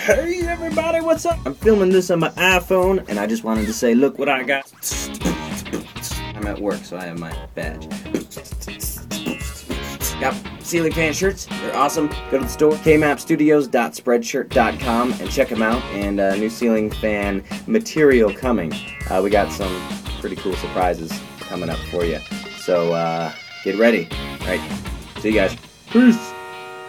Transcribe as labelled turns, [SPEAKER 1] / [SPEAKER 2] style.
[SPEAKER 1] Hey everybody, what's up? I'm filming this on my iPhone and I just wanted to say, look what I got. I'm at work, so I have my badge. Got ceiling fan shirts. They're awesome. Go to the store, kmapstudios.spreadshirt.com, and check them out. And uh, new ceiling fan material coming. Uh, we got some pretty cool surprises coming up for you. So uh, get ready. All right. See you guys. Peace.